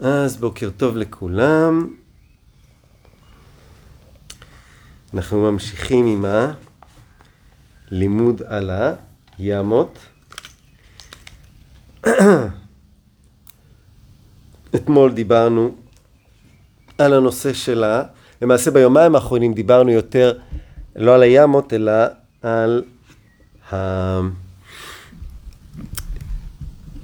אז בוקר טוב לכולם. אנחנו ממשיכים עם הלימוד על הימות. אתמול דיברנו על הנושא של ה... למעשה ביומיים האחרונים דיברנו יותר לא על הימות אלא על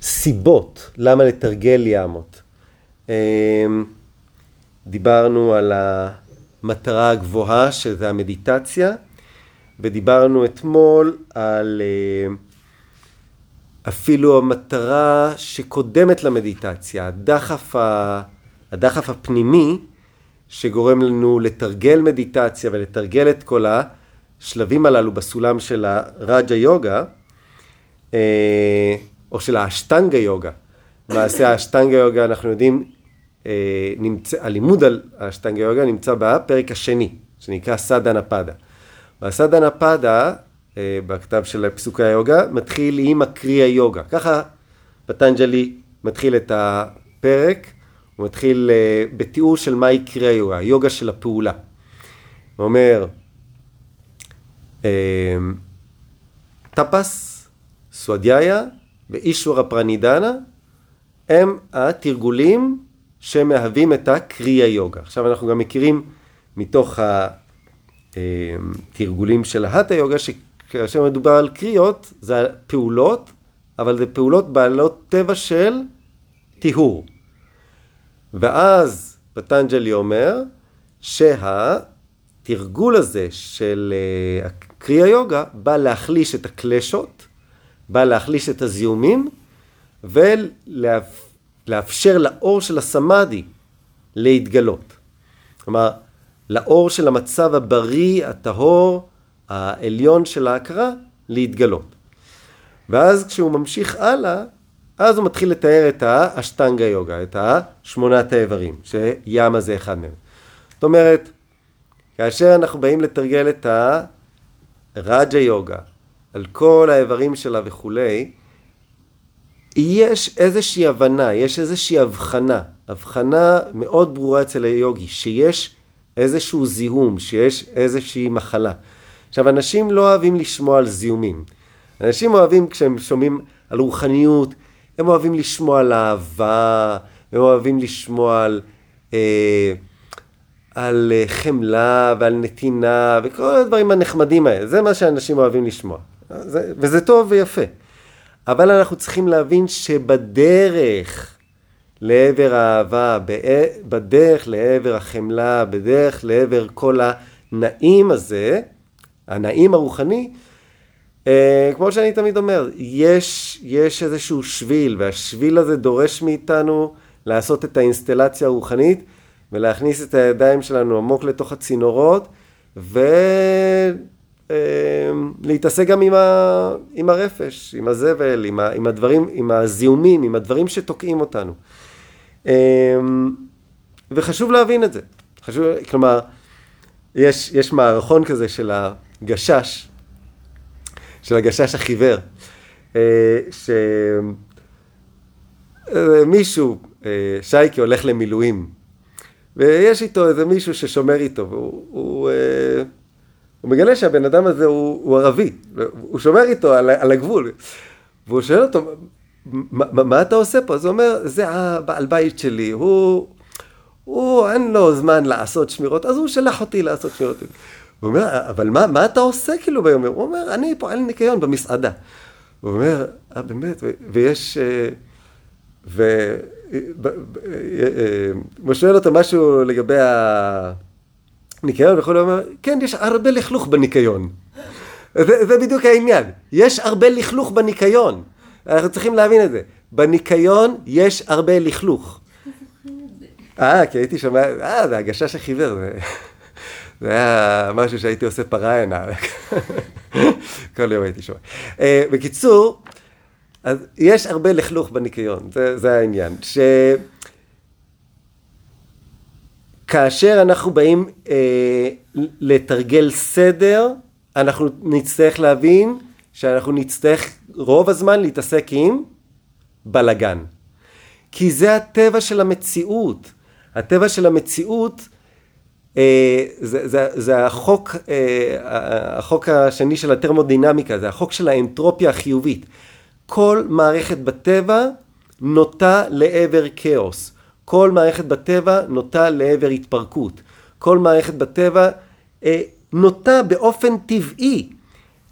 הסיבות למה לתרגל ימות. אמ, דיברנו על המטרה הגבוהה שזה המדיטציה ודיברנו אתמול על אה, אפילו המטרה שקודמת למדיטציה, הדחף, ה... הדחף הפנימי שגורם לנו לתרגל מדיטציה ולתרגל את כל השלבים הללו בסולם של הרג'ה יוגה אה, או של האשטנגה יוגה. למעשה האשטנגה יוגה אנחנו יודעים נמצא, הלימוד על האשטנגה יוגה נמצא בפרק השני, שנקרא סדנה פדה. והסדנה פדה, אה, בכתב של פסוקי היוגה, מתחיל עם הקריאה יוגה. ככה פטנג'לי מתחיל את הפרק, הוא מתחיל אה, בתיאור של מהי קריאה יוגה, היוגה של הפעולה. הוא אומר, טפס, סואדיאיה ואישור הפרנידנה הם התרגולים שמהווים את הקריאה יוגה. עכשיו אנחנו גם מכירים מתוך התרגולים של ההטה יוגה שכאשר מדובר על קריאות זה פעולות אבל זה פעולות בעלות טבע של טיהור. ואז פטנג'לי אומר שהתרגול הזה של אה, הקריאה יוגה בא להחליש את הקלשות, בא להחליש את הזיהומים ולהפ... לאפשר לאור של הסמאדי להתגלות. כלומר, לאור של המצב הבריא, הטהור, העליון של ההכרה, להתגלות. ואז כשהוא ממשיך הלאה, אז הוא מתחיל לתאר את האשטנגה יוגה, את השמונת האיברים, שימה זה אחד מהם. זאת אומרת, כאשר אנחנו באים לתרגל את הרג'ה יוגה, על כל האיברים שלה וכולי, יש איזושהי הבנה, יש איזושהי הבחנה, הבחנה מאוד ברורה אצל היוגי, שיש איזשהו זיהום, שיש איזושהי מחלה. עכשיו, אנשים לא אוהבים לשמוע על זיהומים. אנשים אוהבים, כשהם שומעים על רוחניות, הם אוהבים לשמוע על אהבה, הם אוהבים לשמוע על, אה, על אה, חמלה ועל נתינה וכל הדברים הנחמדים האלה. זה מה שאנשים אוהבים לשמוע. זה, וזה טוב ויפה. אבל אנחנו צריכים להבין שבדרך לעבר האהבה, בדרך לעבר החמלה, בדרך לעבר כל הנעים הזה, הנעים הרוחני, אה, כמו שאני תמיד אומר, יש, יש איזשהו שביל, והשביל הזה דורש מאיתנו לעשות את האינסטלציה הרוחנית ולהכניס את הידיים שלנו עמוק לתוך הצינורות, ו... אמ, להתעסק גם עם, ה, עם הרפש, עם הזבל, עם, ה, עם הדברים, עם הזיהומים, עם הדברים שתוקעים אותנו. אמ, וחשוב להבין את זה. חשוב, כלומר, יש, יש מערכון כזה של הגשש, של הגשש החיוור, אה, שמישהו, אה, שייקי הולך למילואים, ויש איתו איזה מישהו ששומר איתו, והוא... הוא, אה, הוא מגלה שהבן אדם הזה הוא, הוא ערבי, הוא שומר איתו על, על הגבול. והוא שואל אותו, מה, מה אתה עושה פה? אז הוא אומר, זה הבעל בית שלי, הוא, הוא אין לו זמן לעשות שמירות, אז הוא שלח אותי לעשות שמירות. הוא אומר, אבל מה, מה אתה עושה כאילו ביום? הוא אומר, אני פועל ניקיון במסעדה. הוא אומר, אה באמת, ויש, אה, ו... הוא שואל אותו משהו לגבי ה... ניקיון וכולי, אומר, כן, יש הרבה לכלוך בניקיון. זה, זה בדיוק העניין. יש הרבה לכלוך בניקיון. אנחנו צריכים להבין את זה. בניקיון יש הרבה לכלוך. אה, כי הייתי שומע, אה, זה הגשש החיוור. זה, זה היה משהו שהייתי עושה פראיינה. כל יום הייתי שומע. Uh, בקיצור, אז יש הרבה לכלוך בניקיון, זה, זה העניין. ש... כאשר אנחנו באים אה, לתרגל סדר, אנחנו נצטרך להבין שאנחנו נצטרך רוב הזמן להתעסק עם בלגן. כי זה הטבע של המציאות. הטבע של המציאות אה, זה, זה, זה החוק, אה, החוק השני של הטרמודינמיקה, זה החוק של האנטרופיה החיובית. כל מערכת בטבע נוטה לעבר כאוס. כל מערכת בטבע נוטה לעבר התפרקות. כל מערכת בטבע אה, נוטה באופן טבעי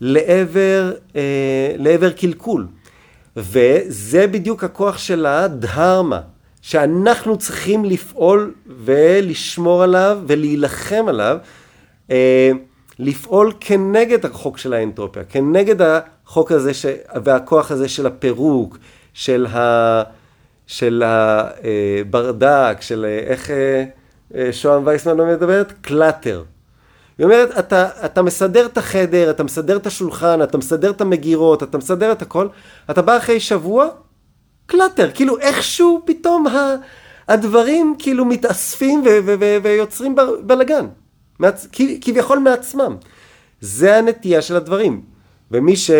לעבר, אה, לעבר קלקול. וזה בדיוק הכוח של הדהרמה, שאנחנו צריכים לפעול ולשמור עליו ולהילחם עליו, אה, לפעול כנגד החוק של האנטרופיה, כנגד החוק הזה ש... והכוח הזה של הפירוק, של, ה... של הברדק, של איך שוהם וייסמן מדברת? קלאטר. היא אומרת, אתה, אתה מסדר את החדר, אתה מסדר את השולחן, אתה מסדר את המגירות, אתה מסדר את הכל, אתה בא אחרי שבוע, קלאטר, כאילו איכשהו פתאום ה, הדברים כאילו מתאספים ו, ו, ו, ויוצרים בלאגן, מעצ... כביכול מעצמם. זה הנטייה של הדברים. ומי ש...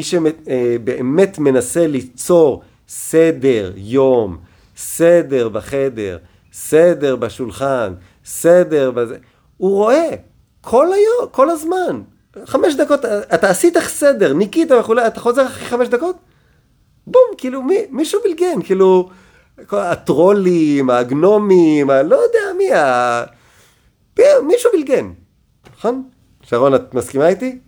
שבאמת מנסה ליצור סדר יום, סדר בחדר, סדר בשולחן, סדר בזה, הוא רואה כל היום, כל הזמן. חמש דקות, אתה עשית סדר, ניקית וכולי, אתה חוזר אחרי חמש דקות? בום, כאילו מי, מישהו בלגן, כאילו הטרולים, הגנומים, הלא יודע מי, ה... מישהו בלגן, נכון? שרון, את מסכימה איתי?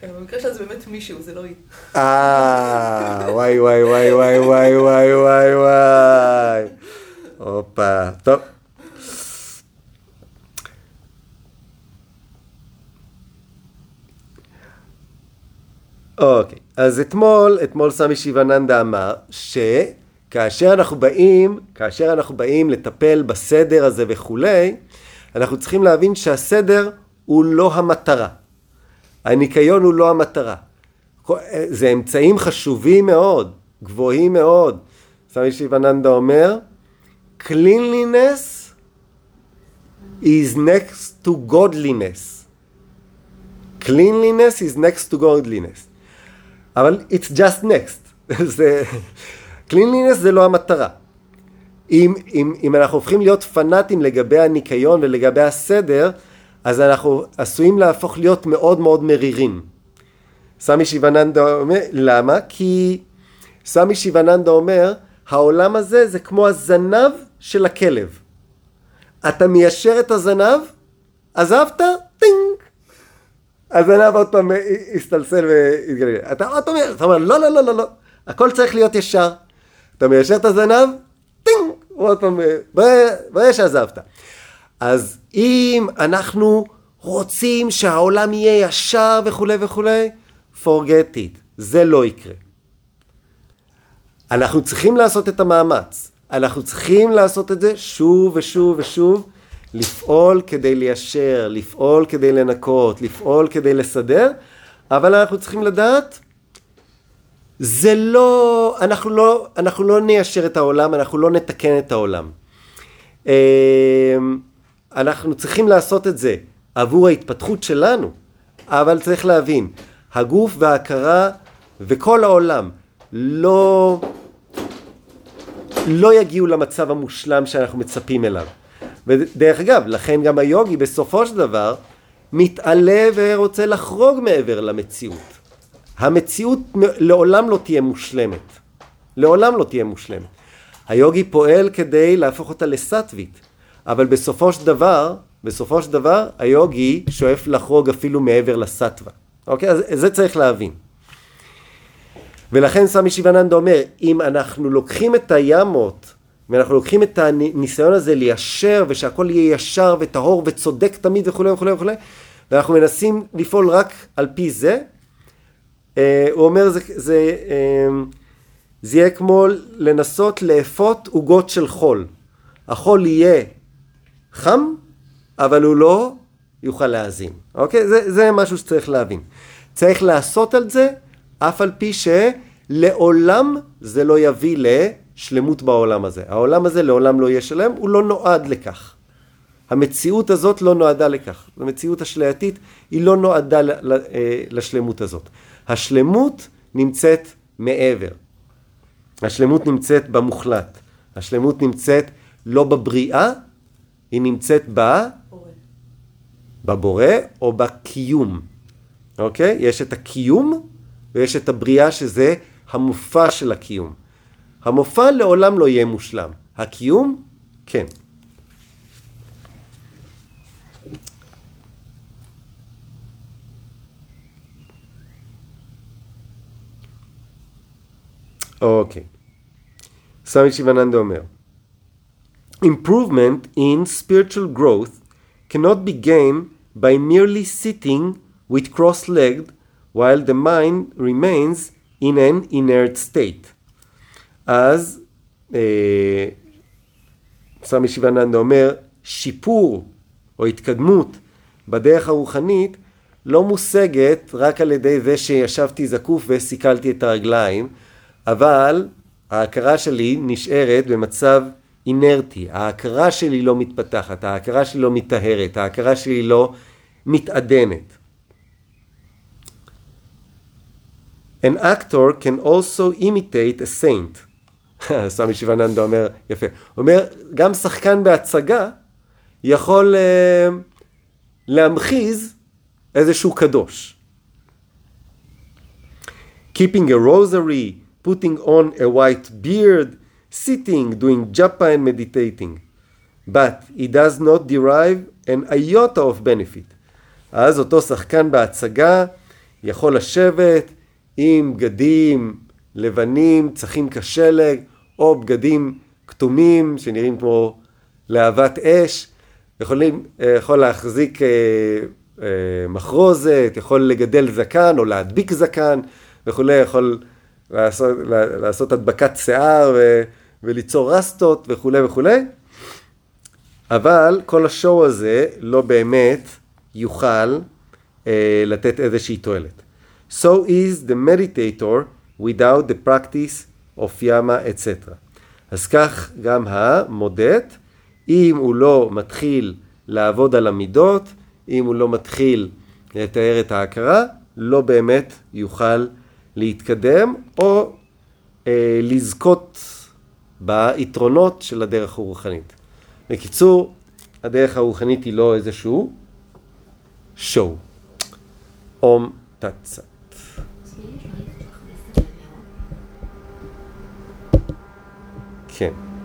כן, במקרה שלה זה באמת מישהו, זה לא היא. אה, וואי וואי וואי וואי וואי וואי וואי. הופה, טוב. אוקיי, אז אתמול, אתמול סמי שיבננדה אמר שכאשר אנחנו באים, כאשר אנחנו באים לטפל בסדר הזה וכולי, אנחנו צריכים להבין שהסדר הוא לא המטרה. הניקיון הוא לא המטרה. זה אמצעים חשובים מאוד, גבוהים מאוד. סמי שיבננדה אומר, cleanliness is next to godliness. cleanliness is next to godliness. אבל it's just next. זה... cleanliness זה לא המטרה. אם, אם, אם אנחנו הופכים להיות פנאטים לגבי הניקיון ולגבי הסדר, אז אנחנו עשויים להפוך להיות מאוד מאוד מרירים. סוואמי שיבננדה אומר, למה? כי סוואמי שיבננדה אומר, העולם הזה זה כמו הזנב של הכלב. אתה מיישר את הזנב, עזבת, טינג. הזנב עוד פעם הסתלסל והתגלגל. אתה עוד פעם, אתה אומר, לא, לא, לא, לא, לא. הכל צריך להיות ישר. אתה מיישר את הזנב, טינג, עוד פעם, ברגע שעזבת. אז אם אנחנו רוצים שהעולם יהיה ישר וכולי וכולי, forget it, זה לא יקרה. אנחנו צריכים לעשות את המאמץ, אנחנו צריכים לעשות את זה שוב ושוב ושוב, לפעול כדי ליישר, לפעול כדי לנקות, לפעול כדי לסדר, אבל אנחנו צריכים לדעת, זה לא, אנחנו לא, אנחנו לא ניישר את העולם, אנחנו לא נתקן את העולם. אנחנו צריכים לעשות את זה עבור ההתפתחות שלנו, אבל צריך להבין, הגוף וההכרה וכל העולם לא, לא יגיעו למצב המושלם שאנחנו מצפים אליו. ודרך אגב, לכן גם היוגי בסופו של דבר מתעלה ורוצה לחרוג מעבר למציאות. המציאות לעולם לא תהיה מושלמת. לעולם לא תהיה מושלמת. היוגי פועל כדי להפוך אותה לסטווית. אבל בסופו של דבר, בסופו של דבר, היוגי שואף לחרוג אפילו מעבר לסטווה. אוקיי? אז זה צריך להבין. ולכן סמי שיבננדה אומר, אם אנחנו לוקחים את הימות, ואנחנו לוקחים את הניסיון הזה ליישר, ושהכול יהיה ישר וטהור וצודק תמיד וכולי וכולי וכולי, ואנחנו מנסים לפעול רק על פי זה, אה, הוא אומר, זה, זה, אה, זה יהיה כמו לנסות לאפות עוגות של חול. החול יהיה חם, אבל הוא לא יוכל להאזין. אוקיי? זה, זה משהו שצריך להבין. צריך לעשות על זה, אף על פי שלעולם זה לא יביא לשלמות בעולם הזה. העולם הזה לעולם לא יהיה שלם, הוא לא נועד לכך. המציאות הזאת לא נועדה לכך. המציאות השלייתית היא לא נועדה אה, לשלמות הזאת. השלמות נמצאת מעבר. השלמות נמצאת במוחלט. השלמות נמצאת לא בבריאה, היא נמצאת ב... בבורא או בקיום. אוקיי? יש את הקיום ויש את הבריאה שזה המופע של הקיום. המופע לעולם לא יהיה מושלם. הקיום, כן. אוקיי. סמי שיבננדה אומר, Improvement in spiritual growth cannot be gained by merely sitting with cross-legged while the mind remains in an inert state. אז סמי שיבננדה אומר, שיפור או התקדמות בדרך הרוחנית לא מושגת רק על ידי זה שישבתי זקוף וסיכלתי את הרגליים, אבל ההכרה שלי נשארת במצב אינרטי, ההכרה שלי לא מתפתחת, ההכרה שלי לא מטהרת, ההכרה שלי לא מתעדנת. An actor can also imitate a saint. סמי שיבננדה אומר, יפה. אומר, גם שחקן בהצגה יכול uh, להמחיז איזשהו קדוש. Keeping a rosary, putting on a white beard, sitting, doing japa and meditating. But he does not derive an iota of benefit. אז אותו שחקן בהצגה יכול לשבת עם בגדים לבנים, צחים כשלג, או בגדים כתומים שנראים כמו להבת אש, יכולים, יכול להחזיק אה, אה, מחרוזת, יכול לגדל זקן או להדביק זקן וכולי, יכול לעשות, לעשות הדבקת שיער ו, וליצור רסטות וכולי וכולי, אבל כל השואו הזה לא באמת יוכל אה, לתת איזושהי תועלת. So is the meditator without the practice of yama etc. אז כך גם המודט, אם הוא לא מתחיל לעבוד על המידות, אם הוא לא מתחיל לתאר את ההכרה, לא באמת יוכל להתקדם או אה, לזכות ביתרונות של הדרך הרוחנית. בקיצור, הדרך הרוחנית היא לא איזשהו שואו. אום תצת. כן.